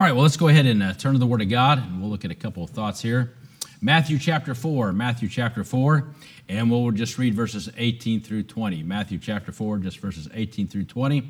All right, well, let's go ahead and uh, turn to the Word of God, and we'll look at a couple of thoughts here. Matthew chapter 4, Matthew chapter 4, and we'll just read verses 18 through 20. Matthew chapter 4, just verses 18 through 20,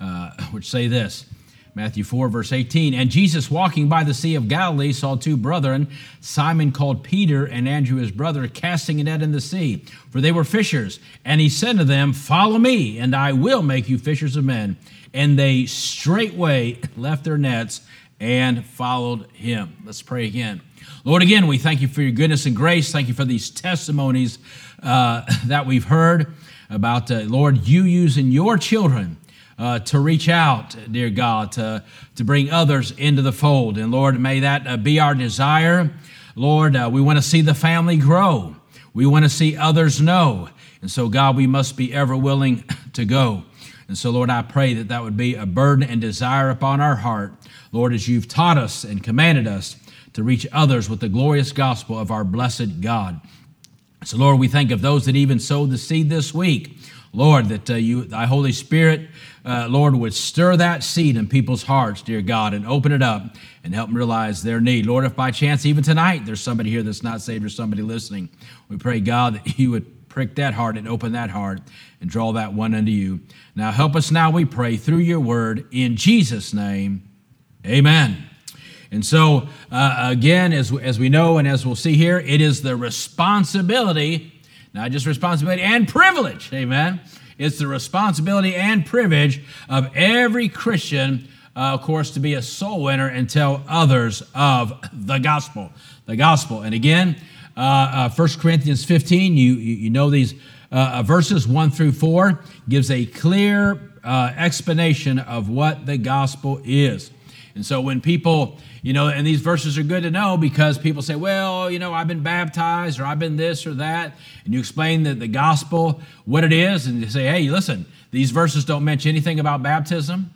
uh, which say this Matthew 4, verse 18. And Jesus, walking by the Sea of Galilee, saw two brethren, Simon called Peter, and Andrew his brother, casting a net in the sea, for they were fishers. And he said to them, Follow me, and I will make you fishers of men. And they straightway left their nets and followed him. Let's pray again. Lord, again, we thank you for your goodness and grace. Thank you for these testimonies uh, that we've heard about, uh, Lord, you using your children uh, to reach out, dear God, to, to bring others into the fold. And Lord, may that uh, be our desire. Lord, uh, we want to see the family grow, we want to see others know. And so, God, we must be ever willing to go. And so, Lord, I pray that that would be a burden and desire upon our heart, Lord, as you've taught us and commanded us to reach others with the glorious gospel of our blessed God. So, Lord, we think of those that even sowed the seed this week. Lord, that uh, you, thy Holy Spirit, uh, Lord, would stir that seed in people's hearts, dear God, and open it up and help them realize their need. Lord, if by chance, even tonight, there's somebody here that's not saved or somebody listening, we pray, God, that you would prick that heart and open that heart and draw that one unto you. Now help us now, we pray, through your word in Jesus' name. Amen. And so, uh, again, as, as we know and as we'll see here, it is the responsibility, not just responsibility and privilege, amen. It's the responsibility and privilege of every Christian, uh, of course, to be a soul winner and tell others of the gospel. The gospel. And again, uh, uh, 1 Corinthians 15, you, you, you know these uh, uh verses 1 through 4, gives a clear uh, explanation of what the gospel is. And so when people, you know, and these verses are good to know because people say, well, you know, I've been baptized or I've been this or that. And you explain the, the gospel, what it is, and you say, hey, listen, these verses don't mention anything about baptism.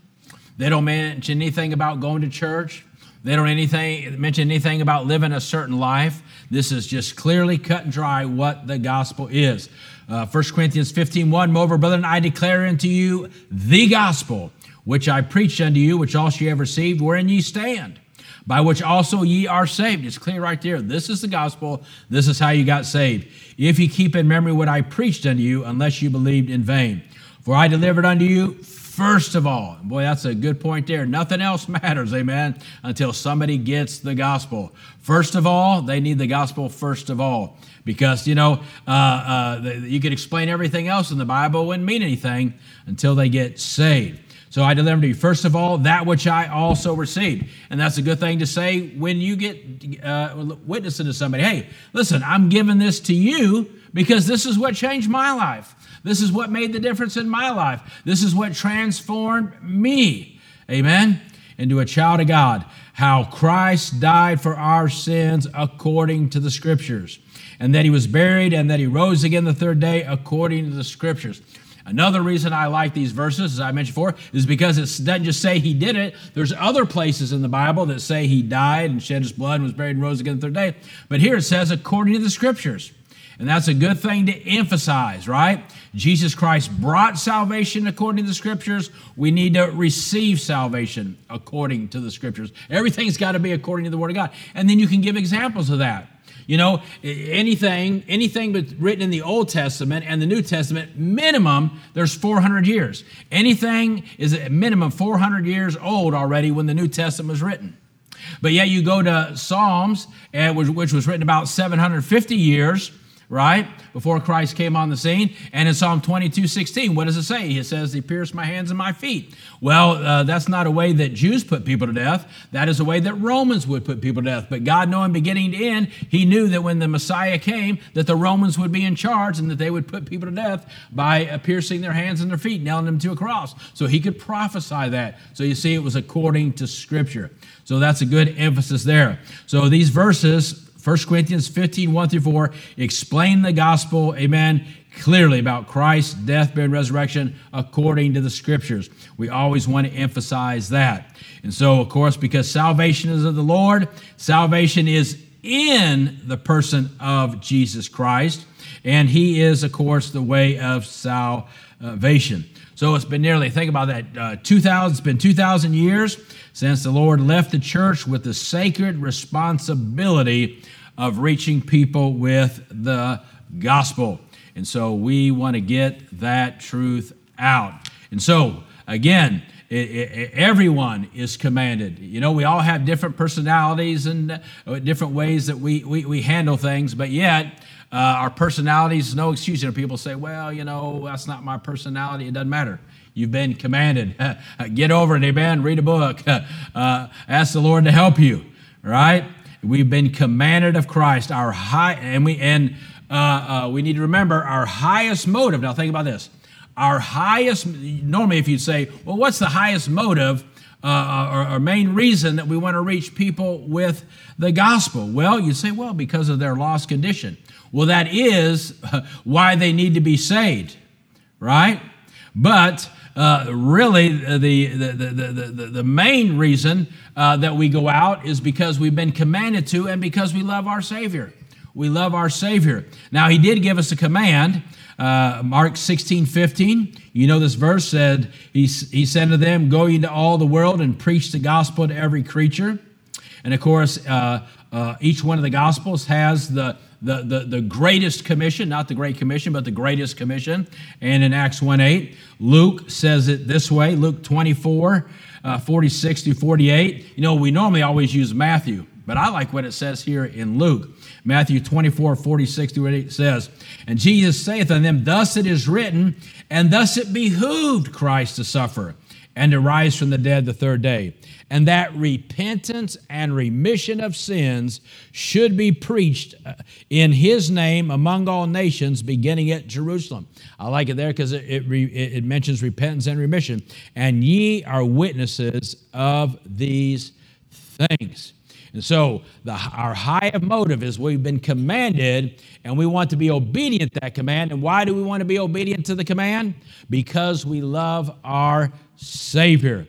They don't mention anything about going to church. They don't anything mention anything about living a certain life. This is just clearly cut and dry what the gospel is. Uh, 1 Corinthians 15 1, Moreover, brethren, I declare unto you the gospel which I preached unto you, which also ye have received, wherein ye stand, by which also ye are saved. It's clear right there. This is the gospel. This is how you got saved. If ye keep in memory what I preached unto you, unless you believed in vain. For I delivered unto you first of all. Boy, that's a good point there. Nothing else matters, amen, until somebody gets the gospel. First of all, they need the gospel first of all. Because, you know, uh, uh, you could explain everything else in the Bible, wouldn't mean anything until they get saved. So I deliver to you, first of all, that which I also received. And that's a good thing to say when you get uh, witnessing to somebody. Hey, listen, I'm giving this to you because this is what changed my life. This is what made the difference in my life. This is what transformed me. Amen. Into a child of God. How Christ died for our sins according to the scriptures. And that he was buried and that he rose again the third day according to the scriptures. Another reason I like these verses, as I mentioned before, is because it doesn't just say he did it. There's other places in the Bible that say he died and shed his blood and was buried and rose again the third day. But here it says according to the scriptures. And that's a good thing to emphasize, right? Jesus Christ brought salvation according to the scriptures. We need to receive salvation according to the scriptures. Everything's got to be according to the word of God. And then you can give examples of that. You know, anything, anything but written in the Old Testament and the New Testament, minimum, there's 400 years. Anything is a minimum 400 years old already when the New Testament was written. But yet you go to Psalms, eh, which was written about 750 years right? Before Christ came on the scene. And in Psalm 22 16, what does it say? It says, He pierced my hands and my feet. Well, uh, that's not a way that Jews put people to death. That is a way that Romans would put people to death. But God, knowing beginning to end, He knew that when the Messiah came, that the Romans would be in charge and that they would put people to death by uh, piercing their hands and their feet, nailing them to a cross. So He could prophesy that. So you see, it was according to Scripture. So that's a good emphasis there. So these verses 1 Corinthians 15, 1 through 4, explain the gospel, amen, clearly about Christ's death, burial, and resurrection according to the scriptures. We always want to emphasize that. And so, of course, because salvation is of the Lord, salvation is in the person of Jesus Christ, and he is, of course, the way of salvation. So it's been nearly, think about that, uh, 2,000, it's been 2,000 years since the Lord left the church with the sacred responsibility of reaching people with the gospel. And so we want to get that truth out. And so, again, it, it, everyone is commanded. You know, we all have different personalities and uh, different ways that we, we, we handle things, but yet uh, our personalities, no excuse. You know, people say, well, you know, that's not my personality. It doesn't matter. You've been commanded. Get over it, amen. Read a book. Uh, ask the Lord to help you, right? We've been commanded of Christ. Our high, and we, and uh, uh, we need to remember our highest motive. Now, think about this our highest, normally, if you say, well, what's the highest motive uh, or, or, main reason that we want to reach people with the gospel? Well, you say, well, because of their lost condition. Well, that is why they need to be saved, right? But uh, really, the, the, the, the, the, main reason uh, that we go out is because we've been commanded to and because we love our Savior. We love our Savior. Now, He did give us a command uh, Mark 16, 15, you know this verse said, he, he said to them, Go into all the world and preach the gospel to every creature. And of course, uh, uh, each one of the gospels has the, the, the, the, greatest commission, not the Great Commission, but the greatest commission. And in Acts 1 8, Luke says it this way Luke 24, uh, 46 to 48. You know, we normally always use Matthew, but I like what it says here in Luke. Matthew 24, 46 through 8 says, And Jesus saith unto them, Thus it is written, and thus it behooved Christ to suffer and to rise from the dead the third day, and that repentance and remission of sins should be preached uh, in his name among all nations, beginning at Jerusalem. I like it there because it, it, it, mentions repentance and remission. And ye are witnesses of these things. And so the, our high motive is we've been commanded and we want to be obedient to that command. And why do we want to be obedient to the command? Because we love our Savior.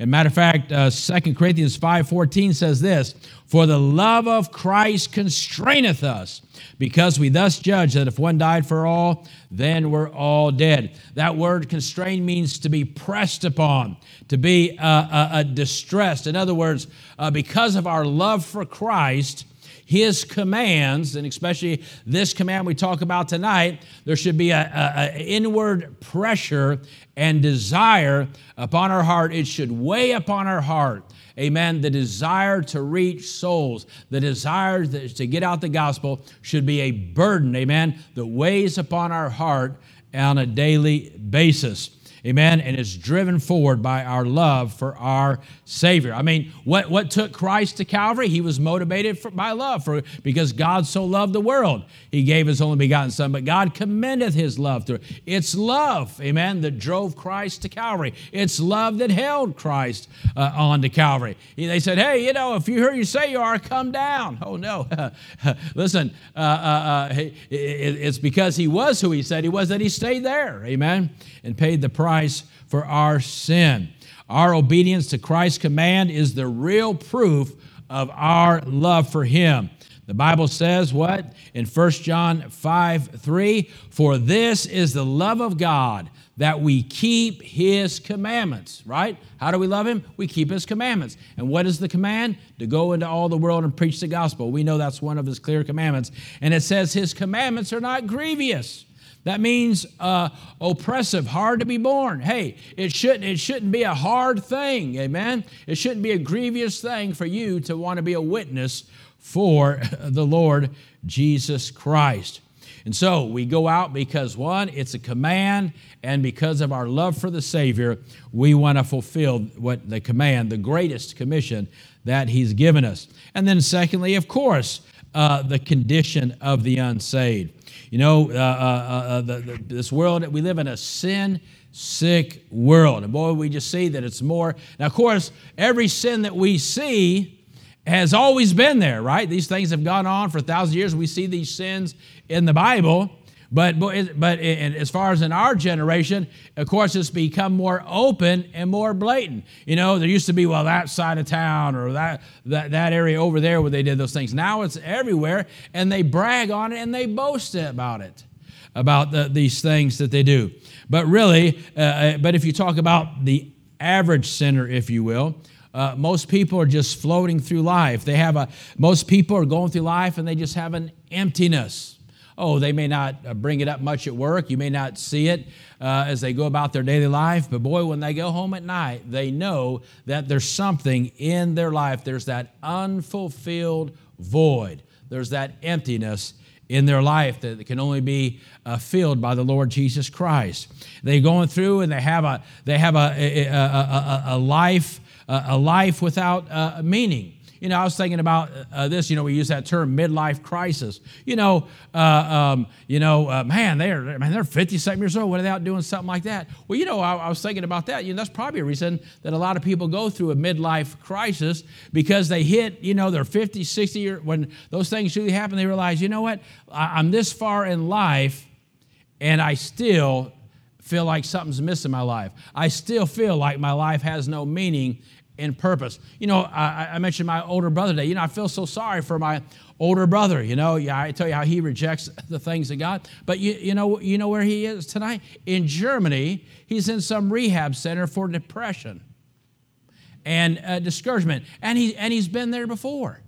And matter of fact, uh, 2 Corinthians 5.14 says this, For the love of Christ constraineth us, because we thus judge that if one died for all, then we're all dead. That word constrain means to be pressed upon, to be uh, uh, uh distressed. In other words, uh, because of our love for Christ, his commands, and especially this command we talk about tonight, there should be an inward pressure and desire upon our heart. It should weigh upon our heart. Amen. The desire to reach souls, the desire to get out the gospel should be a burden, amen, that weighs upon our heart on a daily basis. Amen. And is driven forward by our love for our Savior. I mean, what, what took Christ to Calvary? He was motivated for, by love for, because God so loved the world. He gave his only begotten Son, but God commendeth his love through. It's love, amen, that drove Christ to Calvary. It's love that held Christ uh, on to Calvary. They said, hey, you know, if you hear you say you are, come down. Oh, no. Listen, uh, uh, uh it, it's because he was who he said he was that he stayed there, amen, and paid the price price for our sin. Our obedience to Christ's command is the real proof of our love for Him. The Bible says what? In 1 John 5 3 For this is the love of God, that we keep His commandments, right? How do we love Him? We keep His commandments. And what is the command? To go into all the world and preach the gospel. We know that's one of His clear commandments. And it says His commandments are not grievous. That means uh, oppressive, hard to be borne. Hey, it shouldn't, it shouldn't be a hard thing, amen? It shouldn't be a grievous thing for you to want to be a witness for the Lord Jesus Christ. And so we go out because, one, it's a command, and because of our love for the Savior, we want to fulfill what the command, the greatest commission that He's given us. And then, secondly, of course, uh, the condition of the unsaved. You know, uh, uh, uh, uh, the, the, this world, we live in a sin sick world. And boy, we just see that it's more. Now, of course, every sin that we see has always been there, right? These things have gone on for a thousand years. We see these sins in the Bible. But, but, as far as in our generation, of course, it's become more open and more blatant. You know, there used to be, well, that side of town or that, that, that area over there where they did those things. Now it's everywhere, and they brag on it and they boast about it. about the, these things that they do. But really, uh, uh, but if you talk about the average sinner, if you will, uh, most people are just floating through life. They have a, most people are going through life and they just have an emptiness. Oh, they may not uh, bring it up much at work. You may not see it uh, as they go about their daily life. But boy, when they go home at night, they know that there's something in their life. There's that unfulfilled void, there's that emptiness in their life that can only be uh, filled by the Lord Jesus Christ. They're going through and they have a, they have a, a, a, a life, a life without uh, meaning. You know, I was thinking about uh, this. You know, we use that term midlife crisis. You know, uh, um, you know, uh, man, they're man, they're fifty something years old. What are they out doing something like that? Well, you know, I, I, was thinking about that. You know, that's probably a reason that a lot of people go through a midlife crisis because they hit, you know, they're 50, 60 years. When those things really happen, they realize, you know what, I, I'm this far in life, and I still feel like something's missing my life. I still feel like my life has no meaning in purpose. You know, I, I, mentioned my older brother today. You know, I feel so sorry for my older brother. You know, yeah, I tell you how he rejects the things of God. But you, you know, you know where he is tonight in Germany. He's in some rehab center for depression and uh, discouragement, and he and he's been there before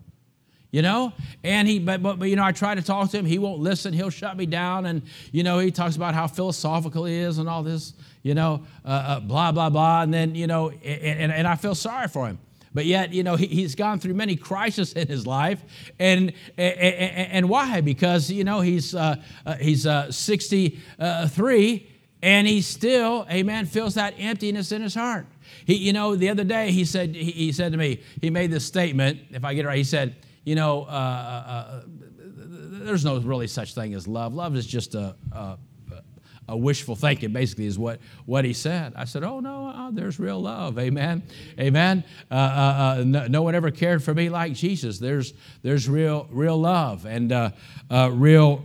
you know and he but, but, but you know i try to talk to him he won't listen he'll shut me down and you know he talks about how philosophical he is and all this you know uh, uh, blah blah blah and then you know and, and i feel sorry for him. But yet you know he, has gone through many crises in his life and and, and why? Because you know he's uh, uh he's uh, 63 and he still amen feels that emptiness in his heart. He you know the other day he said he, he said to me he made this statement if i get it right he said you know, uh, there's no really such thing as love. Love is just a, a, a, wishful thinking, basically, is what, what he said. I said, Oh, no, uh, there's real love. Amen. Amen. Uh, uh, no, no, one ever cared for me like Jesus. There's, there's real, real love and real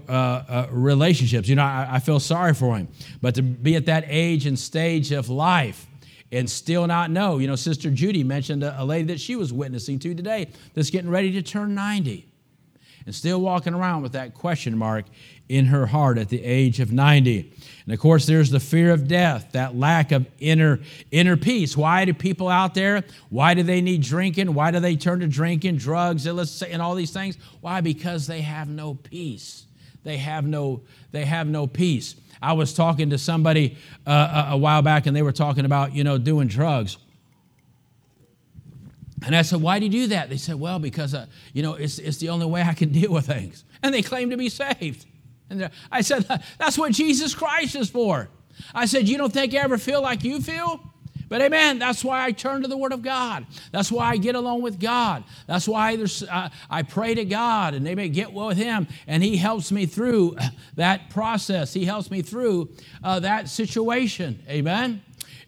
relationships. You know, I, I feel sorry for him. But to be at that age and stage of life, and still not know. You know, Sister Judy mentioned a, a lady that she was witnessing to today that's getting ready to turn 90 and still walking around with that question mark in her heart at the age of 90. And of course, there's the fear of death, that lack of inner, inner peace. Why do people out there, why do they need drinking? Why do they turn to drinking, drugs, and all these things? Why? Because they have no peace. They have no, they have no peace. I was talking to somebody uh, a while back, and they were talking about, you know, doing drugs. And I said, Why do you do that? They said, Well, because, uh, you know, it's, it's the only way I can deal with things. And they claim to be saved. And I said, That's what Jesus Christ is for. I said, You don't think I ever feel like you feel? But amen, that's why I turn to the Word of God. That's why I get along with God. That's why uh, I pray to God and they may get well with Him. And He helps me through that process. He helps me through uh, that situation. Amen.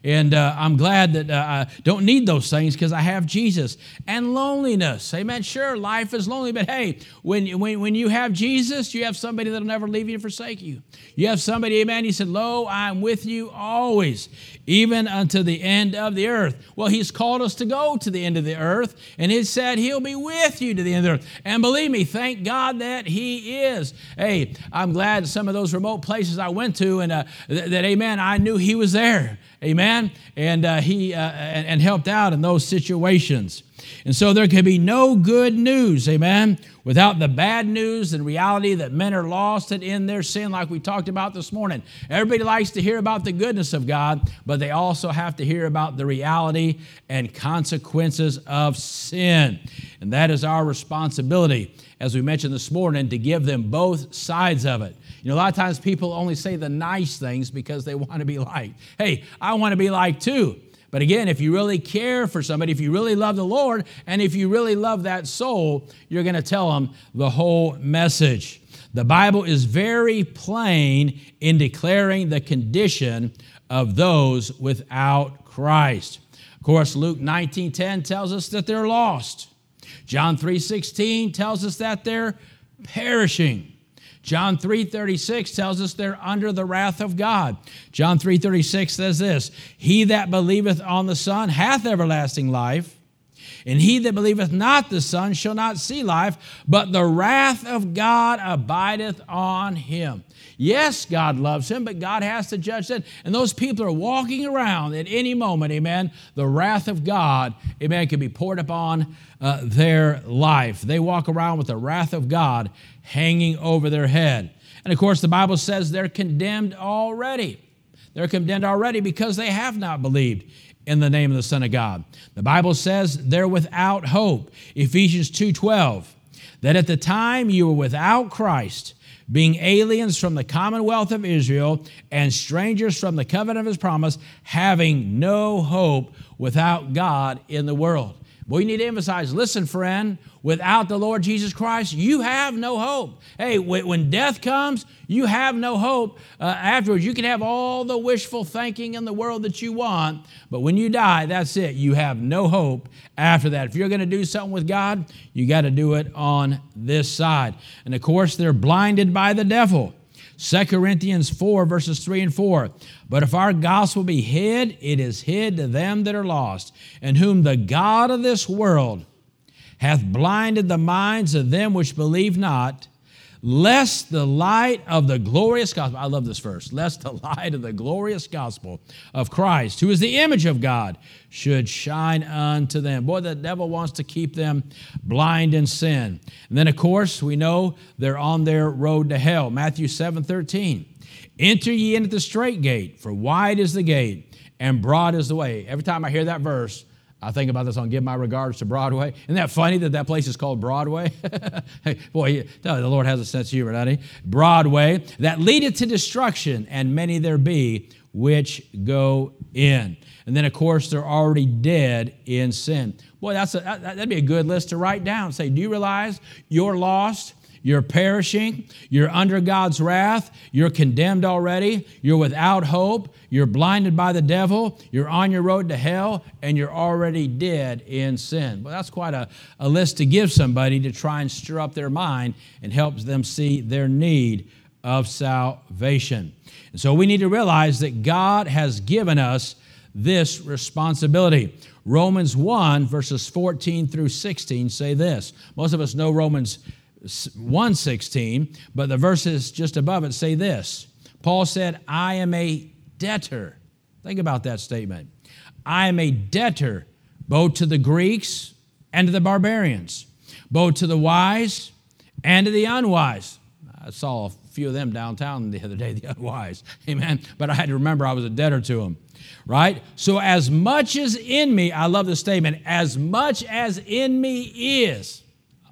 And uh, I'm glad that uh, I don't need those things because I have Jesus. And loneliness. Amen. Sure, life is lonely, but hey, when, when, when you have Jesus, you have somebody that'll never leave you and forsake you. You have somebody, amen. He said, Lo, I'm with you always, even unto the end of the earth. Well, He's called us to go to the end of the earth, and He said He'll be with you to the end of the earth. And believe me, thank God that He is. Hey, I'm glad some of those remote places I went to, and uh, that, that, amen, I knew He was there. Amen. And uh, he uh, and, and helped out in those situations. And so there can be no good news, amen, without the bad news and reality that men are lost and in their sin, like we talked about this morning. Everybody likes to hear about the goodness of God, but they also have to hear about the reality and consequences of sin. And that is our responsibility, as we mentioned this morning, to give them both sides of it. You know, a lot of times people only say the nice things because they want to be liked. Hey, I want to be liked too. But again, if you really care for somebody, if you really love the Lord, and if you really love that soul, you're going to tell them the whole message. The Bible is very plain in declaring the condition of those without Christ. Of course, Luke 19:10 tells us that they're lost. John 3:16 tells us that they're perishing. John 3:36 tells us they're under the wrath of God. John 3:36 says this, "He that believeth on the Son hath everlasting life. And he that believeth not the Son shall not see life, but the wrath of God abideth on him. Yes, God loves him, but God has to judge that. And those people are walking around at any moment, amen. The wrath of God, amen, can be poured upon uh, their life. They walk around with the wrath of God hanging over their head. And of course, the Bible says they're condemned already. They're condemned already because they have not believed in the name of the Son of God. The Bible says they're without hope. Ephesians 2:12 that at the time you were without Christ, being aliens from the commonwealth of Israel and strangers from the covenant of his promise, having no hope without God in the world. Boy, you need to emphasize listen, friend, without the Lord Jesus Christ, you have no hope. Hey, when death comes, you have no hope. Uh, afterwards, you can have all the wishful thinking in the world that you want, but when you die, that's it. You have no hope after that. If you're going to do something with God, you got to do it on this side. And of course, they're blinded by the devil. 2 Corinthians 4, verses 3 and 4. But if our gospel be hid, it is hid to them that are lost, in whom the God of this world hath blinded the minds of them which believe not lest the light of the glorious gospel, I love this verse, lest the light of the glorious gospel of Christ, who is the image of God, should shine unto them. Boy, the devil wants to keep them blind in sin. And then, of course, we know they're on their road to hell. Matthew 7 13. Enter ye into the strait gate, for wide is the gate, and broad is the way. Every time I hear that verse, I think about this on Give My Regards to Broadway. Isn't that funny that that place is called Broadway? Boy, the Lord has a sense of humor, doesn't he? Broadway, that leadeth to destruction, and many there be which go in. And then, of course, they're already dead in sin. Boy, that's a, that'd be a good list to write down. Say, do you realize you're lost? You're perishing. You're under God's wrath. You're condemned already. You're without hope. You're blinded by the devil. You're on your road to hell, and you're already dead in sin. Well, that's quite a, a list to give somebody to try and stir up their mind and help them see their need of salvation. And so we need to realize that God has given us this responsibility. Romans 1, verses 14 through 16 say this. Most of us know Romans 116, but the verses just above it say this. Paul said, I am a debtor. Think about that statement. I am a debtor both to the Greeks and to the barbarians, both to the wise and to the unwise. I saw a few of them downtown the other day, the unwise. Amen. But I had to remember I was a debtor to them. Right? So, as much as in me, I love the statement, as much as in me is,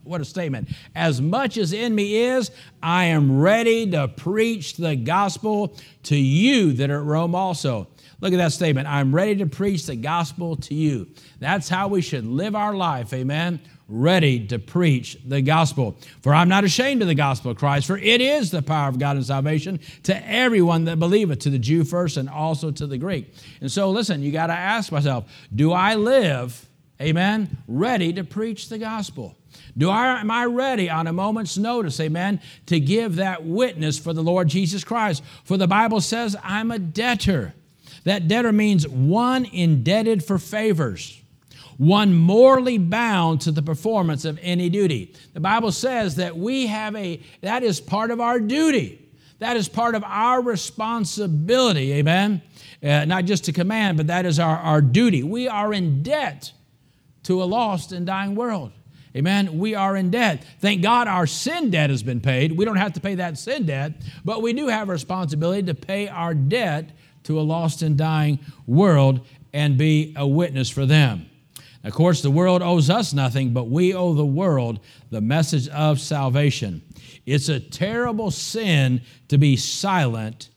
what a statement. As much as in me is, I am ready to preach the gospel to you that are at Rome also. Look at that statement. I'm ready to preach the gospel to you. That's how we should live our life, amen? Ready to preach the gospel. For I'm not ashamed of the gospel of Christ, for it is the power of God and salvation to everyone that believeth, to the Jew first and also to the Greek. And so, listen, you got to ask myself, do I live, amen, ready to preach the gospel? Do I, am I ready on a moment's notice, amen, to give that witness for the Lord Jesus Christ? For the Bible says, I'm a debtor. That debtor means one indebted for favors, one morally bound to the performance of any duty. The Bible says that we have a, that is part of our duty. That is part of our responsibility, amen? Uh, not just to command, but that is our, our duty. We are in debt to a lost and dying world. Amen. We are in debt. Thank God our sin debt has been paid. We don't have to pay that sin debt, but we do have a responsibility to pay our debt to a lost and dying world and be a witness for them. Of course, the world owes us nothing, but we owe the world the message of salvation. It's a terrible sin to be silent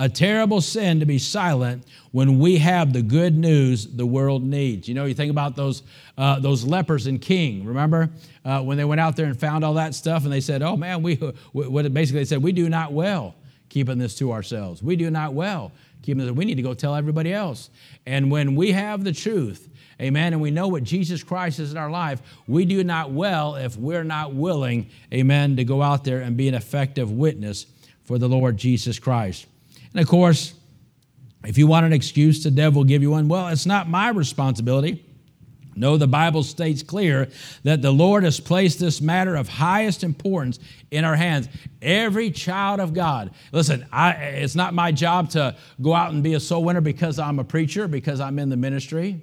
a terrible sin to be silent when we have the good news the world needs. You know, you think about those, uh, those lepers in King, remember? Uh, when they went out there and found all that stuff and they said, oh man, we, what basically they said, we do not well keeping this to ourselves. We do not well keeping this. We need to go tell everybody else. And when we have the truth, amen, and we know what Jesus Christ is in our life, we do not well if we're not willing, amen, to go out there and be an effective witness for the Lord Jesus Christ. And of course, if you want an excuse, the devil will give you one. Well, it's not my responsibility. No, the Bible states clear that the Lord has placed this matter of highest importance in our hands. Every child of God. Listen, I, it's not my job to go out and be a soul winner because I'm a preacher, because I'm in the ministry.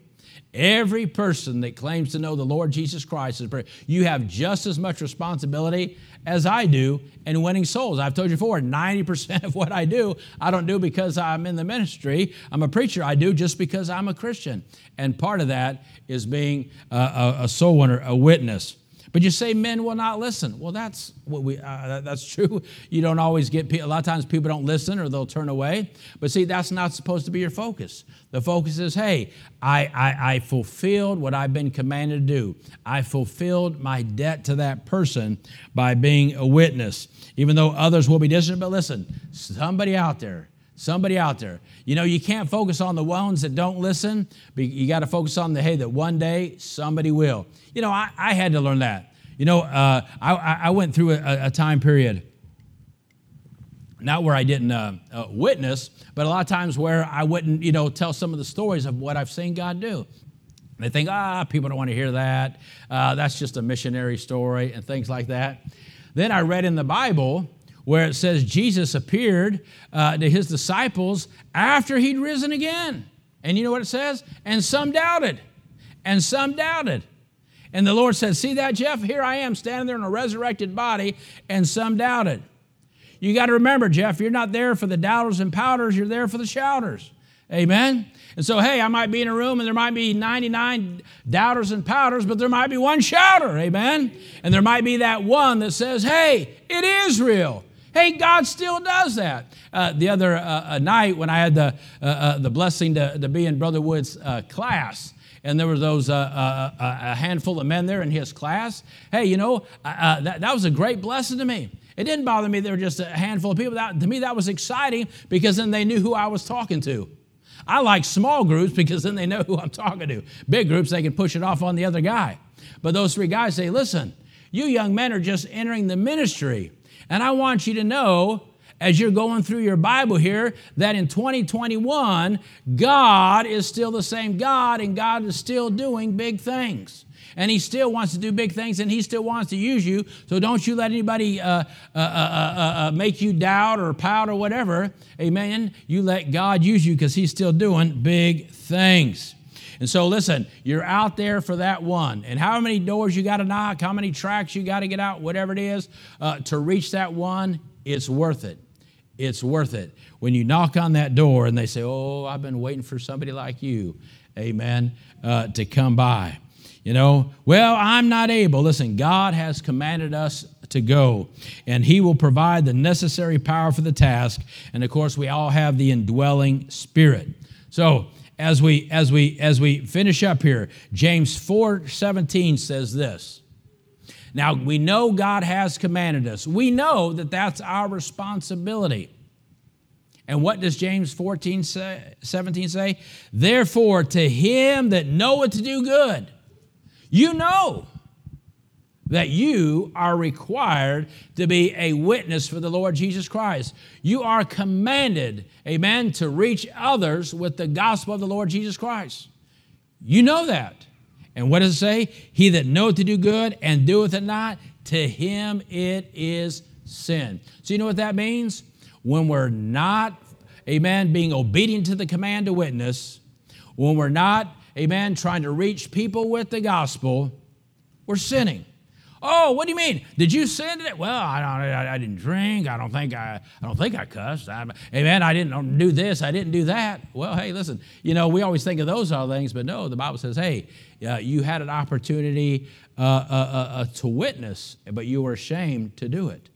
Every person that claims to know the Lord Jesus Christ is you have just as much responsibility as I do in winning souls. I've told you before, 90% of what I do, I don't do because I'm in the ministry. I'm a preacher. I do just because I'm a Christian. And part of that is being a, a, a soul winner, a witness. But you say men will not listen. Well, that's what we. Uh, that's true. You don't always get. A lot of times people don't listen or they'll turn away. But see, that's not supposed to be your focus. The focus is, hey, I, I, I fulfilled what I've been commanded to do. I fulfilled my debt to that person by being a witness, even though others will be distant. But listen, somebody out there Somebody out there. You know, you can't focus on the ones that don't listen. But you got to focus on the, hey, that one day somebody will. You know, I, I had to learn that. You know, uh, I, I went through a, a, time period, not where I didn't uh, uh, witness, but a lot of times where I wouldn't, you know, tell some of the stories of what I've seen God do. They think, ah, people don't want to hear that. Uh, that's just a missionary story and things like that. Then I read in the Bible where it says Jesus appeared uh, to his disciples after he'd risen again. And you know what it says? And some doubted. And some doubted. And the Lord said, See that, Jeff? Here I am standing there in a resurrected body, and some doubted. You got to remember, Jeff, you're not there for the doubters and powders, you're there for the shouters. Amen? And so, hey, I might be in a room and there might be 99 doubters and powders, but there might be one shouter. Amen? And there might be that one that says, hey, it is real. Hey, God still does that. Uh, the other uh, uh night when I had the, uh, uh, the blessing to, to be in Brother Wood's uh, class, and there were those a handful of men there in his class. Hey, you know, that, that was a great blessing to me. It didn't bother me there were just a handful of people. That, to me, that was exciting because then they knew who I was talking to. I like small groups because then they know who I'm talking to. Big groups, they can push it off on the other guy. But those three guys say, listen, you young men are just entering the ministry. And I want you to know, as you're going through your Bible here, that in 2021, God is still the same God and God is still doing big things. And he still wants to do big things and he still wants to use you. So don't you let anybody uh, uh, uh, make you doubt or pout or whatever. Amen. You let God use you because he's still doing big things. And so, listen, you're out there for that one. And how many doors you got to knock, how many tracks you got to get out, whatever it is, uh, to reach that one, it's worth it. It's worth it. When you knock on that door and they say, Oh, I've been waiting for somebody like you, amen, uh, to come by. You know, well, I'm not able. Listen, God has commanded us to go, and He will provide the necessary power for the task. And of course, we all have the indwelling spirit. So, as we as we as we finish up here james 4 17 says this. Now we know god has commanded us. We know that that's our responsibility. And what does james 14 say, 17 say? Therefore to him that knoweth to do good you know that you are required to be a witness for the Lord Jesus Christ. You are commanded, amen, to reach others with the gospel of the Lord Jesus Christ. You know that. And what does it say? He that knoweth to do good and doeth it not, to him it is sin. So you know what that means? When we're not, amen, being obedient to the command to witness, when we're not, amen, trying to reach people with the gospel, we're sinning. Oh, what do you mean? Did you sin it? Well, I, I, I, didn't drink. I don't think I, I don't think I cussed. I, amen. I didn't do this. I didn't do that. Well, hey, listen. You know, we always think of those other things, but no. The Bible says, hey, uh, you had an opportunity uh, uh, uh, uh to witness, but you were ashamed to do it.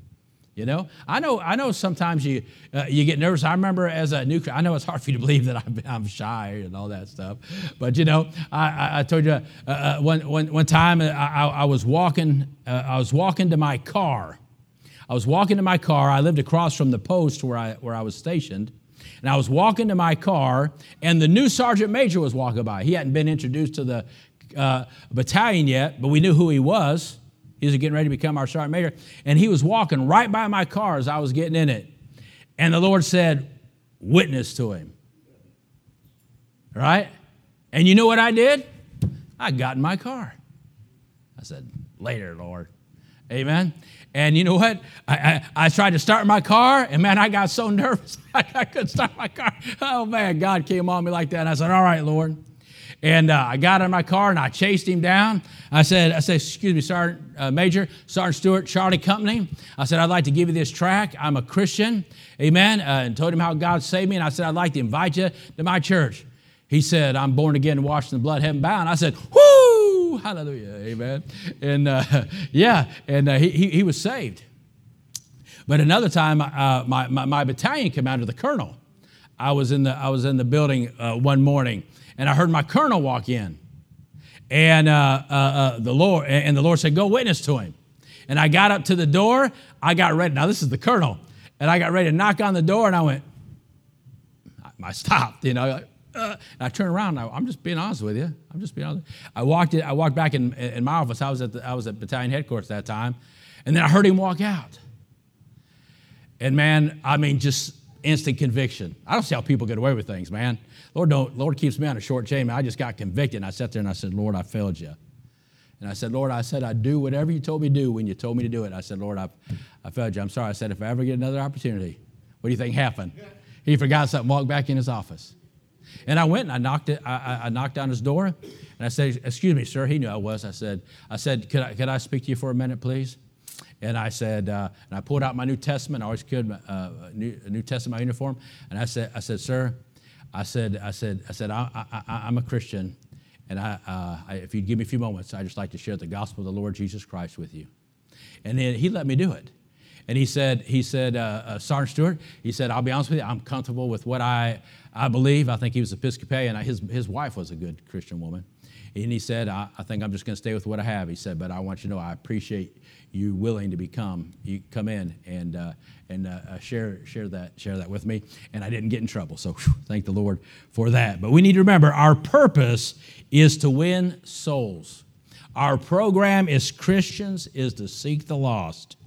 You know, I know. I know. Sometimes you uh, you get nervous. I remember as a new. I know it's hard for you to believe that I'm, I'm shy and all that stuff, but you know, I, I, told you uh, uh one, one, one time uh, I, I was walking. Uh, I was walking to my car. I was walking to my car. I lived across from the post where I where I was stationed, and I was walking to my car, and the new sergeant major was walking by. He hadn't been introduced to the uh, battalion yet, but we knew who he was. He was getting ready to become our sergeant major. And he was walking right by my car as I was getting in it. And the Lord said, Witness to him. Right? And you know what I did? I got in my car. I said, Later, Lord. Amen. And you know what? I, I, I, tried to start my car, and man, I got so nervous. I, I, couldn't start my car. Oh, man, God came on me like that. And I said, All right, Lord. And uh, I got in my car and I chased him down. I said, I said, excuse me, Sergeant uh, Major, Sergeant Stewart, Charlie Company. I said, I'd like to give you this track. I'm a Christian. Amen. Uh, and told him how God saved me. And I said, I'd like to invite you to my church. He said, I'm born again washed in the blood, heaven bound. I said, whoo, hallelujah, amen. And uh, yeah, and uh, he, he, he, was saved. But another time, uh, my, my, my, battalion commander, the colonel, I was in the, I was in the building uh, one morning, and I heard my colonel walk in. And uh, uh, the Lord, and the Lord said, go witness to him. And I got up to the door, I got ready. Now, this is the colonel. And I got ready to knock on the door, and I went, I stopped, you know, uh, I turned around. I, am just being honest with you. I'm just being honest. I walked. In, I walked back in, in my office. I was at the, I was at battalion headquarters that time, and then I heard him walk out. And man, I mean, just instant conviction. I don't see how people get away with things, man. Lord don't. Lord keeps me on a short chain. Man. I just got convicted. And I sat there and I said, Lord, I failed you. And I said, Lord, I said I'd do whatever you told me to do when you told me to do it. I said, Lord, I, I failed you. I'm sorry. I said, if I ever get another opportunity, what do you think happened? He forgot something, walked back in his office. And I went and I knocked it, I, I, knocked on his door and I said, Excuse me, sir. He knew I was. I said, I said, Could I, could I speak to you for a minute, please? And I said, uh, and I pulled out my New Testament. I always could, uh, New, New Testament uniform. And I said, I said, sir, I said, I said, I said, I, I, am a Christian, and I, uh, I, if you'd give me a few moments, I'd just like to share the gospel of the Lord Jesus Christ with you. And then he let me do it. And he said, he said, uh, uh, Sergeant Stewart, he said, I'll be honest with you, I'm comfortable with what I, I believe. I think he was Episcopalian. His, his wife was a good Christian woman. And he said, I, I think I'm just going to stay with what I have. He said, but I want you to know I appreciate you willing to become, you come in and, uh, and uh, uh, share, share, that, share that with me. And I didn't get in trouble. So whew, thank the Lord for that. But we need to remember our purpose is to win souls. Our program as Christians is to seek the lost.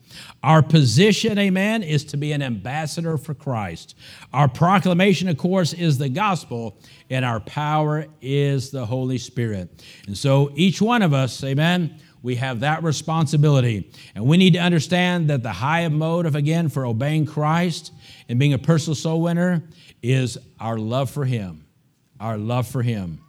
Our position, amen, is to be an ambassador for Christ. Our proclamation, of course, is the gospel, and our power is the Holy Spirit. And so each one of us, amen, we have that responsibility. And we need to understand that the high motive, again, for obeying Christ and being a personal soul winner is our love for Him. Our love for Him.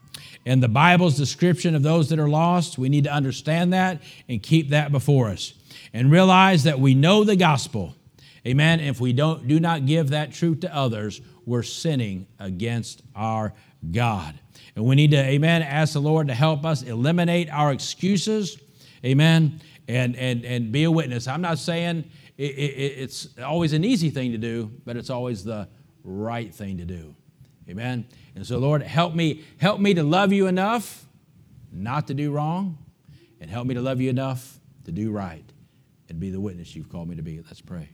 And the Bible's description of those that are lost, we need to understand that and keep that before us and realize that we know the gospel. Amen. If we don't do not give that truth to others, we're sinning against our God. And we need to, amen, ask the Lord to help us eliminate our excuses. Amen. And and and be a witness. I'm not saying it, it, it's always an easy thing to do, but it's always the right thing to do. Amen. And so, Lord, help me, help me to love you enough not to do wrong, and help me to love you enough to do right and be the witness you've called me to be. Let's pray.